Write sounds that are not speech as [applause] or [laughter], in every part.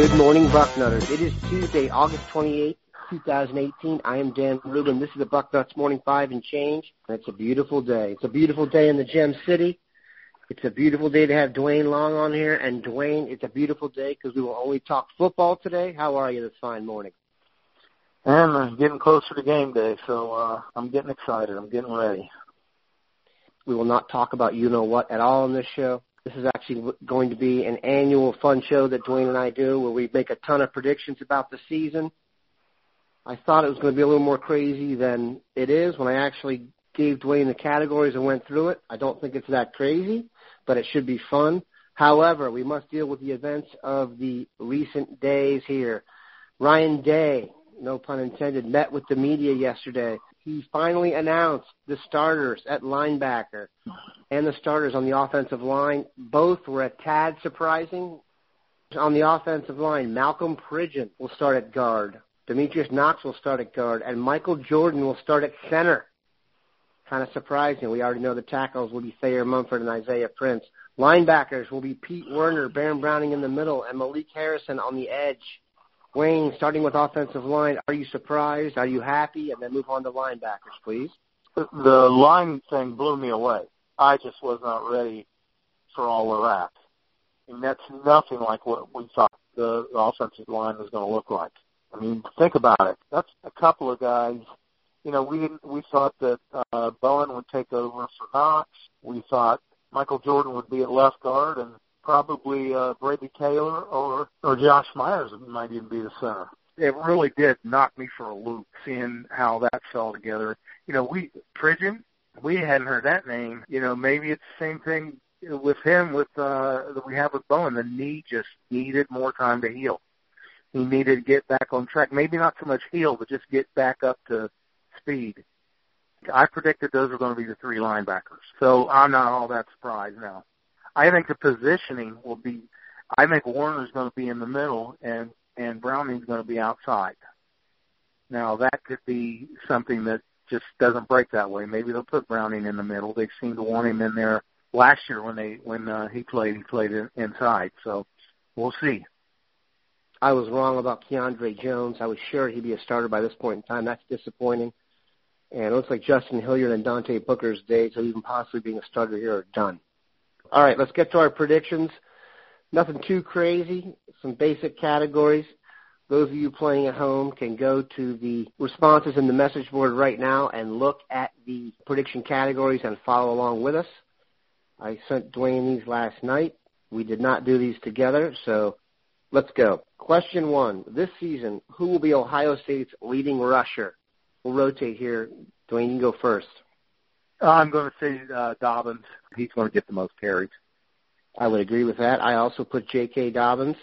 Good morning, Bucknutters. It is Tuesday, August 28th, 2018. I am Dan Rubin. This is the Bucknuts Morning Five and Change. It's a beautiful day. It's a beautiful day in the Gem City. It's a beautiful day to have Duane Long on here. And Duane, it's a beautiful day because we will only talk football today. How are you this fine morning? I'm getting closer to game day, so uh, I'm getting excited. I'm getting ready. We will not talk about you know what at all on this show. This is actually going to be an annual fun show that Duane and I do where we make a ton of predictions about the season. I thought it was going to be a little more crazy than it is when I actually gave Duane the categories and went through it. I don't think it's that crazy, but it should be fun. However, we must deal with the events of the recent days here. Ryan Day, no pun intended, met with the media yesterday he finally announced the starters at linebacker and the starters on the offensive line. Both were a tad surprising. On the offensive line, Malcolm Pridgeon will start at guard. Demetrius Knox will start at guard, and Michael Jordan will start at center. Kind of surprising. We already know the tackles will be Thayer Munford and Isaiah Prince. Linebackers will be Pete Werner, Baron Browning in the middle, and Malik Harrison on the edge. Wayne, starting with offensive line, are you surprised? Are you happy? And then move on to linebackers, please. The line thing blew me away. I just was not ready for all of that. And that's nothing like what we thought the offensive line was going to look like. I mean, think about it. That's a couple of guys. You know, we we thought that uh, Bowen would take over for Knox. We thought Michael Jordan would be at left guard, and probably uh, Brady Taylor or or Josh Myers might even be the center. It really did knock me for a loop seeing how that fell together. You know, we Pridgeon, we hadn't heard that name. You know, maybe it's the same thing with him with uh that we have with Bowen. The knee just needed more time to heal. He needed to get back on track. Maybe not so much heal, but just get back up to speed. I predicted those were going to be the three linebackers. So I'm not all that surprised now. I think the positioning will be. I think Werner's going to be in the middle, and and Browning's going to be outside. Now that could be something that just doesn't break that way. Maybe they'll put Browning in the middle. They seem to want him in there last year when they when uh, he played. He played in, inside, so we'll see. I was wrong about Keandre Jones. I was sure he'd be a starter by this point in time. That's disappointing. And it looks like Justin Hilliard and Dante Booker's days of even possibly being a starter here are done. All right, let's get to our predictions. Nothing too crazy, some basic categories. Those of you playing at home can go to the responses in the message board right now and look at the prediction categories and follow along with us. I sent Duane these last night. We did not do these together, so let's go. Question one. This season, who will be Ohio State's leading rusher? We'll rotate here. Duane, you can go first. I'm going to say uh, Dobbins. He's going to get the most carries. I would agree with that. I also put J.K. Dobbins.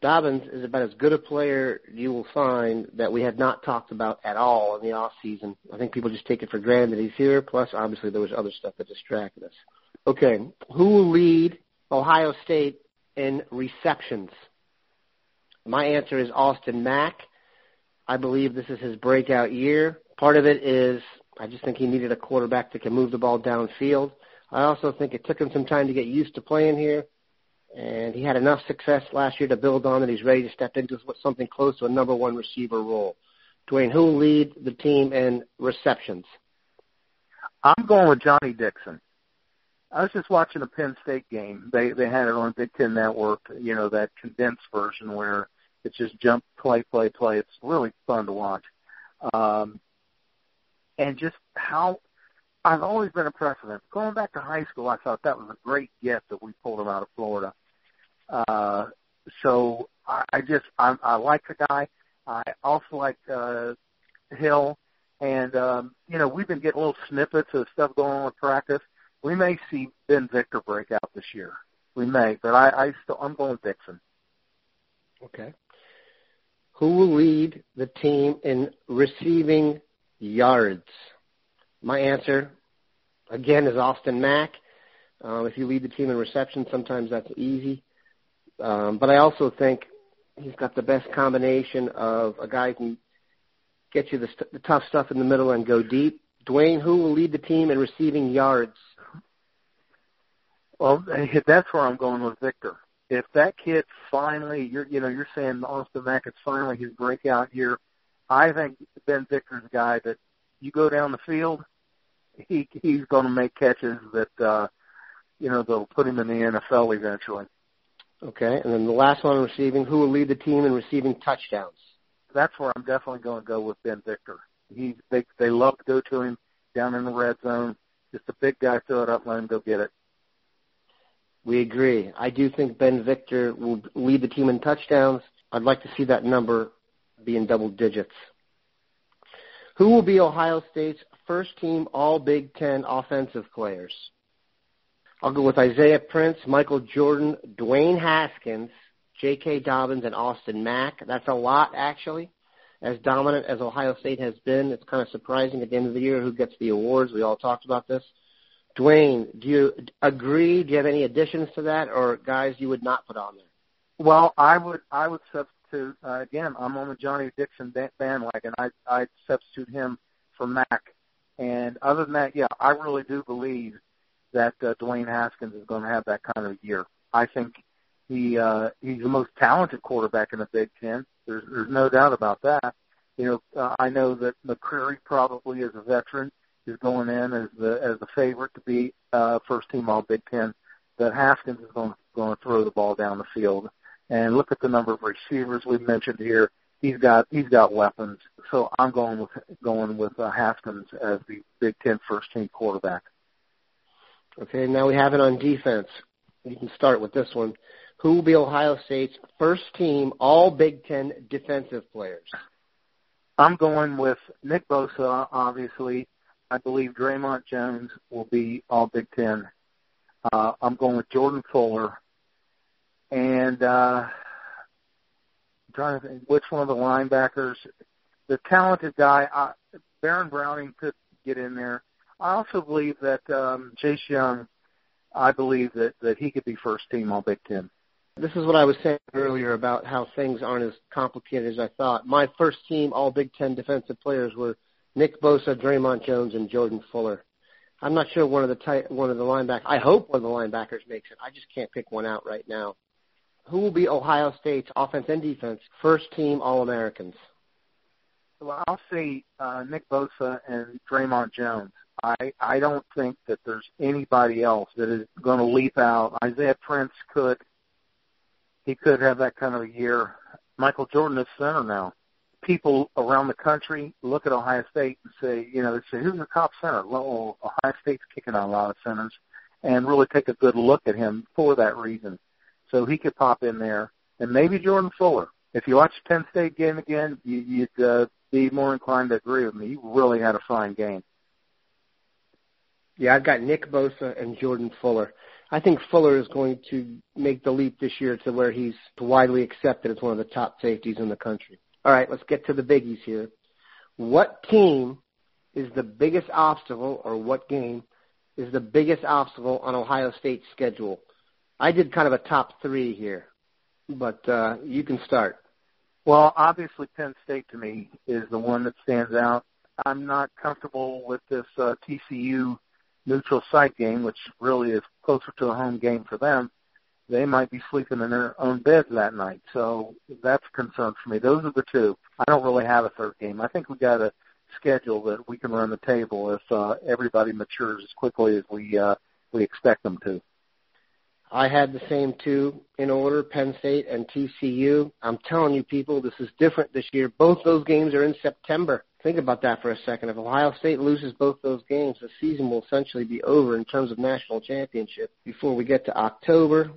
Dobbins is about as good a player you will find that we have not talked about at all in the off season. I think people just take it for granted that he's here. Plus, obviously, there was other stuff that distracted us. Okay, who will lead Ohio State in receptions? My answer is Austin Mack. I believe this is his breakout year. Part of it is I just think he needed a quarterback that can move the ball downfield. I also think it took him some time to get used to playing here, and he had enough success last year to build on that he's ready to step into something close to a number one receiver role. Duane, who will lead the team in receptions? I'm going with Johnny Dixon. I was just watching a Penn State game. They they had it on Big Ten Network, you know, that condensed version where it's just jump, play, play, play. It's really fun to watch. Um, and just how I've always been impressed with him. Going back to high school, I thought that was a great gift that we pulled him out of Florida. Uh, so I, I just I, I like the guy. I also like uh, Hill, and um, you know we've been getting little snippets of stuff going on with practice. We may see Ben Victor break out this year. We may, but I, I still I'm going Dixon. Okay. Who will lead the team in receiving yards? My answer, again, is Austin Mack. Um, if you lead the team in reception, sometimes that's easy. Um, but I also think He's got the best combination of a guy who can get you the, st- the tough stuff in the middle and go deep. Duane, who will lead the team in receiving yards? Well, that's where I'm going with Victor. If that kid finally, you're, you know, you're saying Austin Mack is finally his breakout year. I think Ben Victor's a guy that you go down the field, he he's going to make catches that uh, you know they'll put him in the NFL eventually. Okay, and then the last one receiving, who will lead the team in receiving touchdowns? That's where I'm definitely going to go with Ben Victor. He they they love to go to him down in the red zone. Just a big guy, throw it up, let him go get it. We agree. I do think Ben Victor will lead the team in touchdowns. I'd like to see that number be in double digits. Who will be Ohio State's first team All Big Ten offensive players? I'll go with Isaiah Prince, Michael Jordan, Dwayne Haskins, J.K. Dobbins, and Austin Mack. That's a lot, actually. As dominant as Ohio State has been, it's kind of surprising at the end of the year who gets the awards. We all talked about this. Duane, do you agree? Do you have any additions to that, or guys you would not put on there? Well, I would I would substitute uh, again. I'm on the Johnny Dixon bandwagon. I I'd substitute him for Mack. And other than that, yeah, I really do believe that uh, Dwayne Haskins is going to have that kind of year. I think he uh, he's the most talented quarterback in the Big Ten. There's there's no doubt about that. You know, uh, I know that McCreary probably as a veteran is going in as the as the favorite to be uh, first team All Big Ten. That Haskins is going going to throw the ball down the field. And look at the number of receivers we've mentioned here. He's got he's got weapons. So I'm going with going with uh, Haskins as the Big Ten first team quarterback. Okay, now we have it on defense. You can start with this one. Who will be Ohio State's first team All Big Ten defensive players? I'm going with Nick Bosa, obviously. I believe Dre'Mont Jones will be All Big Ten. Uh, I'm going with Jordan Fuller. And uh, I'm trying to think which one of the linebackers. The talented guy, uh, Baron Browning could get in there. I also believe that um, Chase Young, I believe that that he could be first team All Big Ten. This is what I was saying earlier about how things aren't as complicated as I thought. My first team All Big Ten defensive players were Nick Bosa, Dre'Mont Jones, and Jordan Fuller. I'm not sure one of the tight, one of the linebackers. I hope one of the linebackers makes it. I just can't pick one out right now. Who will be Ohio State's offense and defense first team All Americans? Well, I'll say uh, Nick Bosa and Dre'Mont Jones. I I don't think that there's anybody else that is going to leap out. Isaiah Prince could he could have that kind of a year. Michael Jordan is center now. People around the country look at Ohio State and say, you know, they say, who's the top center? Well, Ohio State's kicking on a lot of centers, and really take a good look at him for that reason. So he could pop in there, and maybe Jordan Fuller. If you watch Penn State game again, you, you'd uh, be more inclined to agree with me. He really had a fine game. Yeah, I've got Nick Bosa and Jordan Fuller. I think Fuller is going to make the leap this year to where he's widely accepted as one of the top safeties in the country. All right, let's get to the biggies here. What team is the biggest obstacle, or what game is the biggest obstacle on Ohio State's schedule? I did kind of a top three here, but uh, you can start. Well, obviously Penn State to me is the one that stands out. I'm not comfortable with this uh, TCU neutral site game, which really is closer to a home game for them, they might be sleeping in their own beds that night. So that's a concern for me. Those are the two. I don't really have a third game. I think we've got a schedule that we can run the table if uh, everybody matures as quickly as we uh, we expect them to. I had the same two in order, Penn State and TCU. I'm telling you, people, this is different this year. Both those games are in September. Think about that for a second. If Ohio State loses both those games, the season will essentially be over in terms of national championship before we get to October.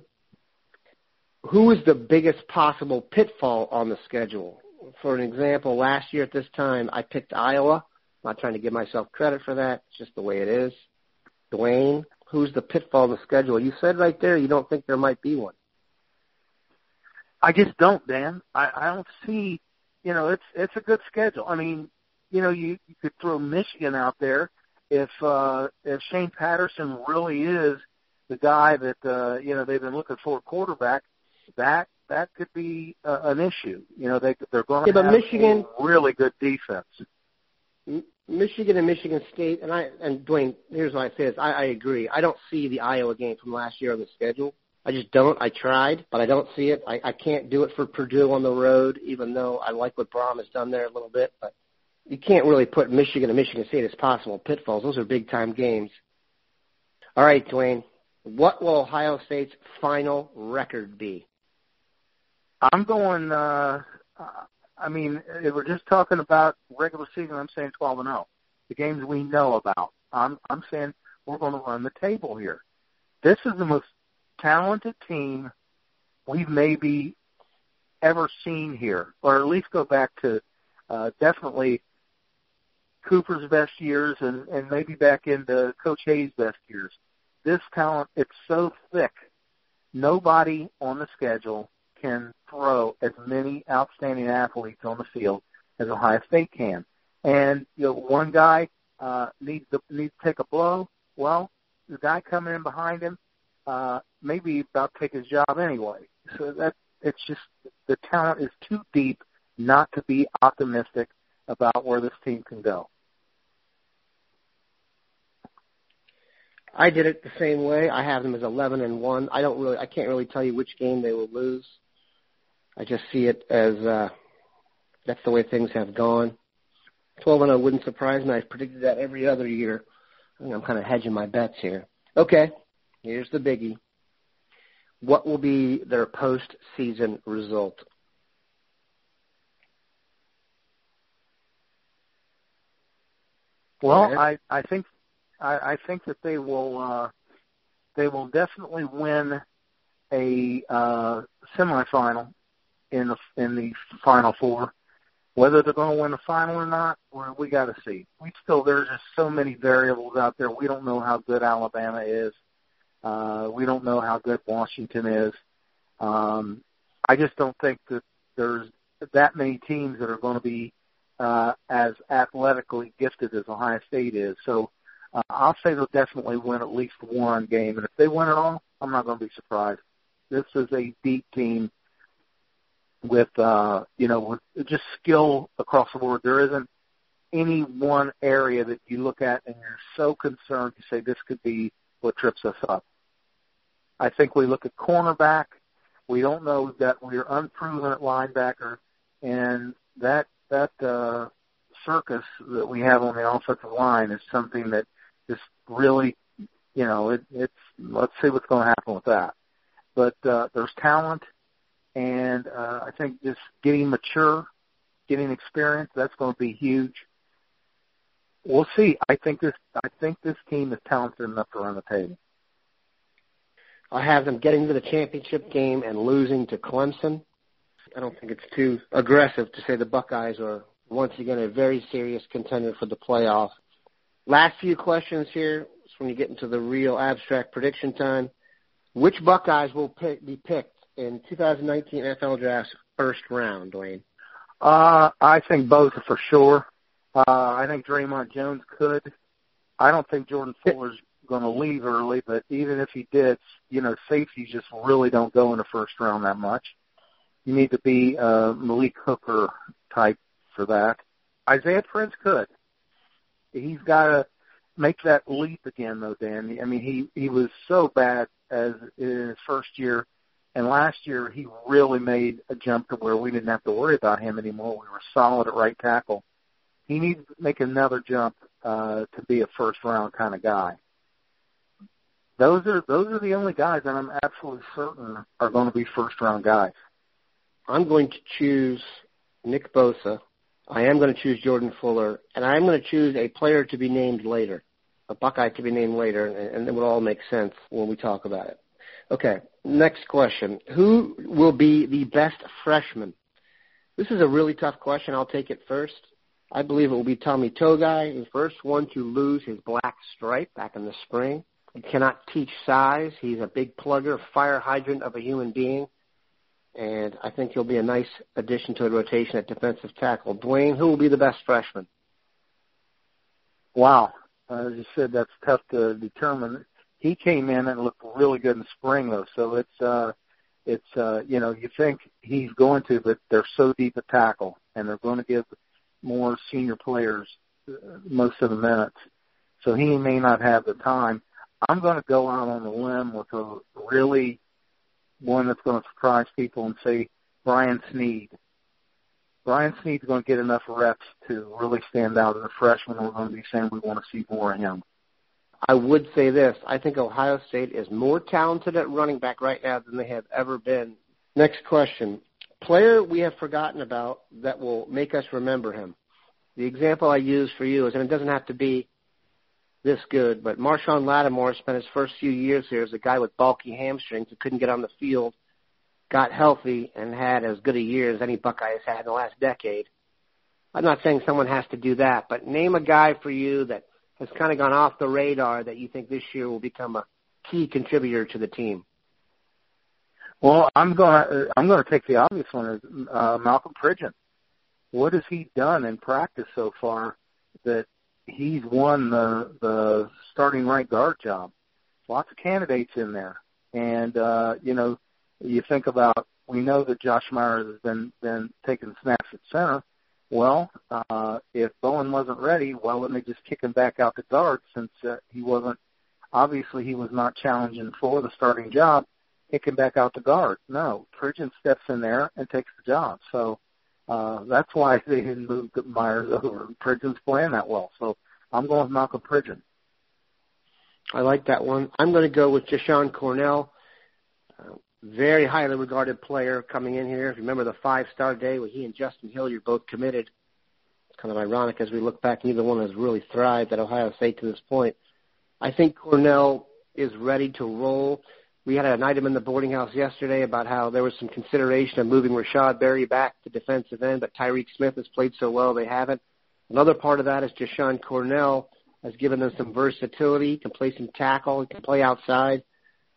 Who is the biggest possible pitfall on the schedule? For an example, last year at this time, I picked Iowa. I'm not trying to give myself credit for that. It's just the way it is. Duane, who's the pitfall in the schedule? You said right there you don't think there might be one. I just don't, Dan. I, I don't see. You know, it's it's a good schedule. I mean, you know, you, you could throw Michigan out there if uh, if Shea Patterson really is the guy that uh, you know they've been looking for a quarterback. That that could be uh, an issue. You know, they they're going to have Michigan, a really good defense. Michigan and Michigan State, and I and Duane, here's what I say: is I, I agree. I don't see the Iowa game from last year on the schedule. I just don't. I tried, but I don't see it. I, I can't do it for Purdue on the road, even though I like what Brohm has done there a little bit. But you can't really put Michigan and Michigan State as possible pitfalls. Those are big time games. All right, Duane. What will Ohio State's final record be? I'm going. uh I mean, if we're just talking about regular season, I'm saying 12 and 0. The games we know about. I'm I'm saying we're going to run the table here. This is the most talented team we've maybe ever seen here, or at least go back to uh, definitely Cooper's best years and, and maybe back into Coach Hayes' best years. This talent, it's so thick. Nobody on the schedule can throw as many outstanding athletes on the field as Ohio State can. And you know, one guy uh, needs to needs to take a blow. Well, the guy coming in behind him uh, maybe about take his job anyway. So that it's just the talent is too deep not to be optimistic about where this team can go. I did it the same way. I have them as 11 and 1. I don't really I can't really tell you which game they will lose. I just see it as uh that's the way things have gone. 12 and 0 wouldn't surprise me. I've predicted that every other year. I I'm kind of hedging my bets here. Okay. Here's the biggie. What will be their postseason result? Well, I I think I, I think that they will uh, they will definitely win a uh, semifinal in the in the final four. Whether they're going to win the final or not, well, we got to see. We still there's just so many variables out there. We don't know how good Alabama is. Uh, we don't know how good Washington is. Um, I just don't think that there's that many teams that are going to be uh, as athletically gifted as Ohio State is. So uh, I'll say they'll definitely win at least one game, and if they win it all, I'm not going to be surprised. This is a deep team with uh, you know with just skill across the board. There isn't any one area that you look at and you're so concerned you say this could be what trips us up. I think we look at cornerback. We don't know that we're unproven at linebacker, and that that uh, circus that we have on the offensive line is something that just really, you know, it, it's let's see what's going to happen with that. But uh, there's talent, and uh, I think just getting mature, getting experience, that's going to be huge. We'll see. I think this. I think this team is talented enough to run the table. I have them getting to the championship game and losing to Clemson. I don't think it's too aggressive to say the Buckeyes are once again a very serious contender for the playoff. Last few questions here. here is when you get into the real abstract prediction time. Which Buckeyes will pick, be picked in 2019 NFL Draft's first round, Duane? Uh, I think both for sure. Uh, I think Dre'Mont Jones could. I don't think Jordan Fuller's going to leave early, but even if he did, you know, safeties just really don't go in the first round that much. You need to be a Malik Hooker type for that. Isaiah Prince could. He's got to make that leap again, though, Dan. I mean, he he was so bad as in his first year, and last year he really made a jump to where we didn't have to worry about him anymore. We were solid at right tackle. He needs to make another jump uh, to be a first round kind of guy those are those are the only guys that I'm absolutely certain are going to be first round guys. I'm going to choose Nick Bosa. I am going to choose Jordan Fuller, and I am going to choose a player to be named later, a Buckeye to be named later, and, and it will all make sense when we talk about it. Okay, next question. Who will be the best freshman? This is a really tough question. I'll take it first. I believe it will be Tommy Togiai, the first one to lose his black stripe back in the spring. He cannot teach size. He's a big plugger, fire hydrant of a human being. And I think he'll be a nice addition to the rotation at defensive tackle. Duane, who will be the best freshman? Wow. As you said, that's tough to determine. He came in and looked really good in spring, though. So it's uh, it's uh, you know you think he's going to, but they're so deep at tackle, and they're going to give more senior players uh, most of the minutes, so he may not have the time. I'm going to go out on a limb with a really one that's going to surprise people and say Brian Snead. Brian Snead's going to get enough reps to really stand out as a freshman. We're going to be saying we want to see more of him. I would say this. I think Ohio State is more talented at running back right now than they have ever been. Next question. Player we have forgotten about that will make us remember him. The example I use for you is, and it doesn't have to be this good, but Marshon Lattimore spent his first few years here as a guy with bulky hamstrings who couldn't get on the field, got healthy, and had as good a year as any Buckeye has had in the last decade. I'm not saying someone has to do that, but name a guy for you that has kind of gone off the radar that you think this year will become a key contributor to the team? Well, I'm going I'm going to take the obvious one, uh, Malcolm Pridgeon. What has he done in practice so far that he's won the the starting right guard job? Lots of candidates in there, and uh, you know, you think about we know that Josh Myers has been been taking snaps at center. Well, uh, if Bowen wasn't ready, well, let me just kick him back out to guard since uh, he wasn't. Obviously, he was not challenging for the starting job. Kick him back out to guard. No, Pridgeon steps in there and takes the job. So uh, that's why they didn't move Myers [laughs] over. Pridgeon's playing that well. So I'm going with Malcolm Pridgeon. I like that one. I'm going to go with Jashon Cornell. Very highly regarded player coming in here. If you remember the five star day where he and Justin Hilliard both committed, it's kind of ironic as we look back, neither one has really thrived at Ohio State to this point. I think Cornell is ready to roll. We had an item in the boarding house yesterday about how there was some consideration of moving Rashad Berry back to defensive end, but Tyreke Smith has played so well they haven't. Another part of that is Jashon Cornell has given them some versatility. Can play some tackle. Can play outside.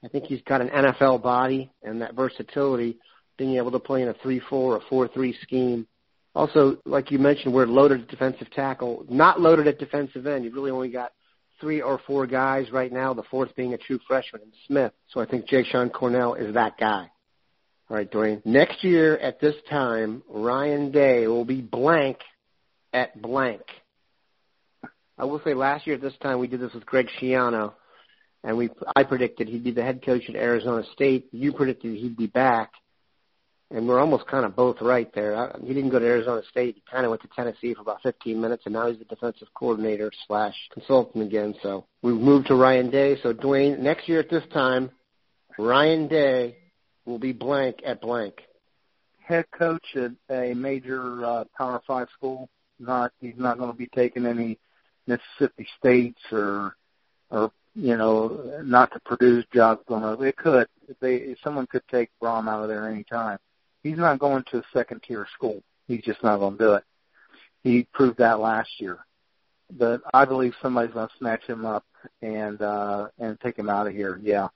I think he's got an NFL body and that versatility, being able to play in a 3-4 or 4-3 scheme. Also, like you mentioned, we're loaded at defensive tackle, not loaded at defensive end. You've really only got three or four guys right now, the fourth being a true freshman Smith. So I think Jashon Cornell is that guy. All right, Duane. Next year at this time, Ryan Day will be blank at blank. I will say last year at this time we did this with Greg Schiano and we I predicted he'd be the head coach at Arizona State. You predicted he'd be back, and we're almost kind of both right there. I, he didn't go to Arizona State. He kind of went to Tennessee for about 15 minutes, and now he's the defensive coordinator slash consultant again. So we've moved to Ryan Day. So Duane, next year at this time, Ryan Day will be blank at blank. Head coach at a major uh, Power Five school. Not he's not going to be taking any Mississippi States or or you know, not to produce jobs going over. It could. If they if someone could take Brohm out of there any time. He's not going to a second tier school. He's just not going to do it. He proved that last year. But I believe somebody's going to snatch him up and uh and take him out of here. Yeah.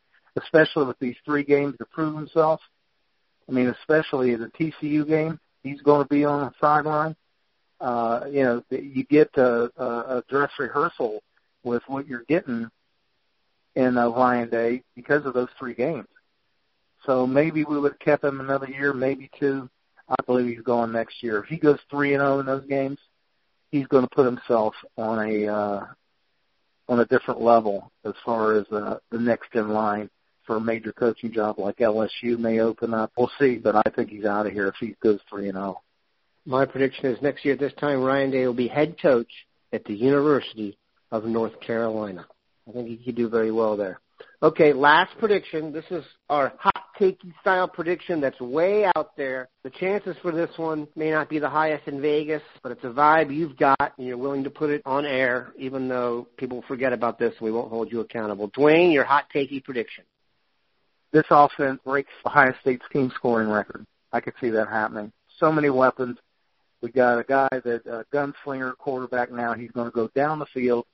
Especially with these three games to prove himself. I mean, especially the TCU game, he's going to be on the sideline. Uh, you know, you get a, a dress rehearsal with what you're getting in uh, Ryan Day because of those three games. So maybe we would have kept him another year, maybe two. I believe he's going next year. If he goes three and zero oh in those games, he's going to put himself on a uh, on a different level as far as uh, the next in line for a major coaching job like LSU may open up. We'll see, but I think he's out of here if he goes three and zero. Oh. My prediction is next year this time, Ryan Day will be head coach at the University of North Carolina. I think he could do very well there. Okay, last prediction. This is our hot takey style prediction that's way out there. The chances for this one may not be the highest in Vegas, but it's a vibe you've got and you're willing to put it on air, even though people forget about this and we won't hold you accountable. Duane, your hot takey prediction. This offense breaks Ohio State's team scoring record. I could see that happening. So many weapons. We got a guy that uh, gunslinger quarterback now. He's going to go down the field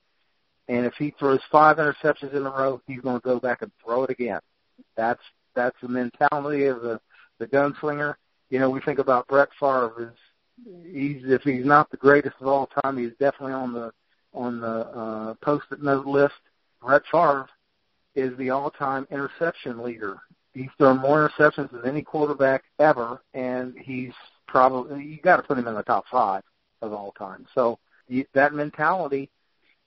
and if he throws five interceptions in a row, he's going to go back and throw it again. That's that's the mentality of the the gunslinger. You know, we think about Brett Favre. Is he's if he's not the greatest of all time, he's definitely on the on the uh, post-it note list. Brett Favre is the all-time interception leader, he's thrown more interceptions than any quarterback ever, and he's probably you got to put him in the top five of all time. So that mentality,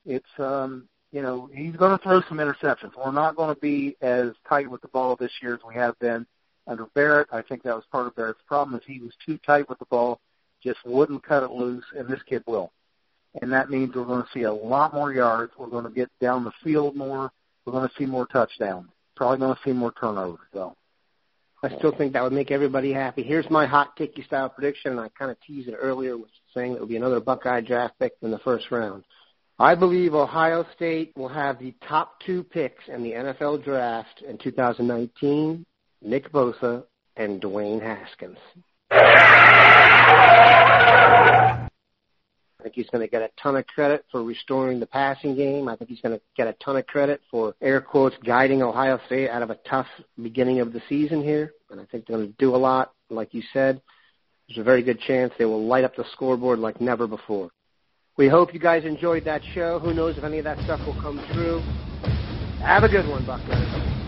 it's um, you know he's going to throw some interceptions. We're not going to be as tight with the ball this year as we have been under Barrett. I think that was part of Barrett's problem is he was too tight with the ball, just wouldn't cut it loose, and this kid will. And that means we're going to see a lot more yards. We're going to get down the field more. We're going to see more touchdowns. Probably going to see more turnovers, though. I still think that would make everybody happy. Here's my hot ticky style prediction, and I kind of teased it earlier with saying it will be another Buckeye draft pick in the first round. I believe Ohio State will have the top two picks in the NFL draft in 2019, Nick Bosa and Dwayne Haskins. I think he's going to get a ton of credit for restoring the passing game. I think he's going to get a ton of credit for air quotes guiding Ohio State out of a tough beginning of the season here. And I think they're going to do a lot. Like you said, there's a very good chance they will light up the scoreboard like never before. We hope you guys enjoyed that show. Who knows if any of that stuff will come true. Have a good one, Buckeyes.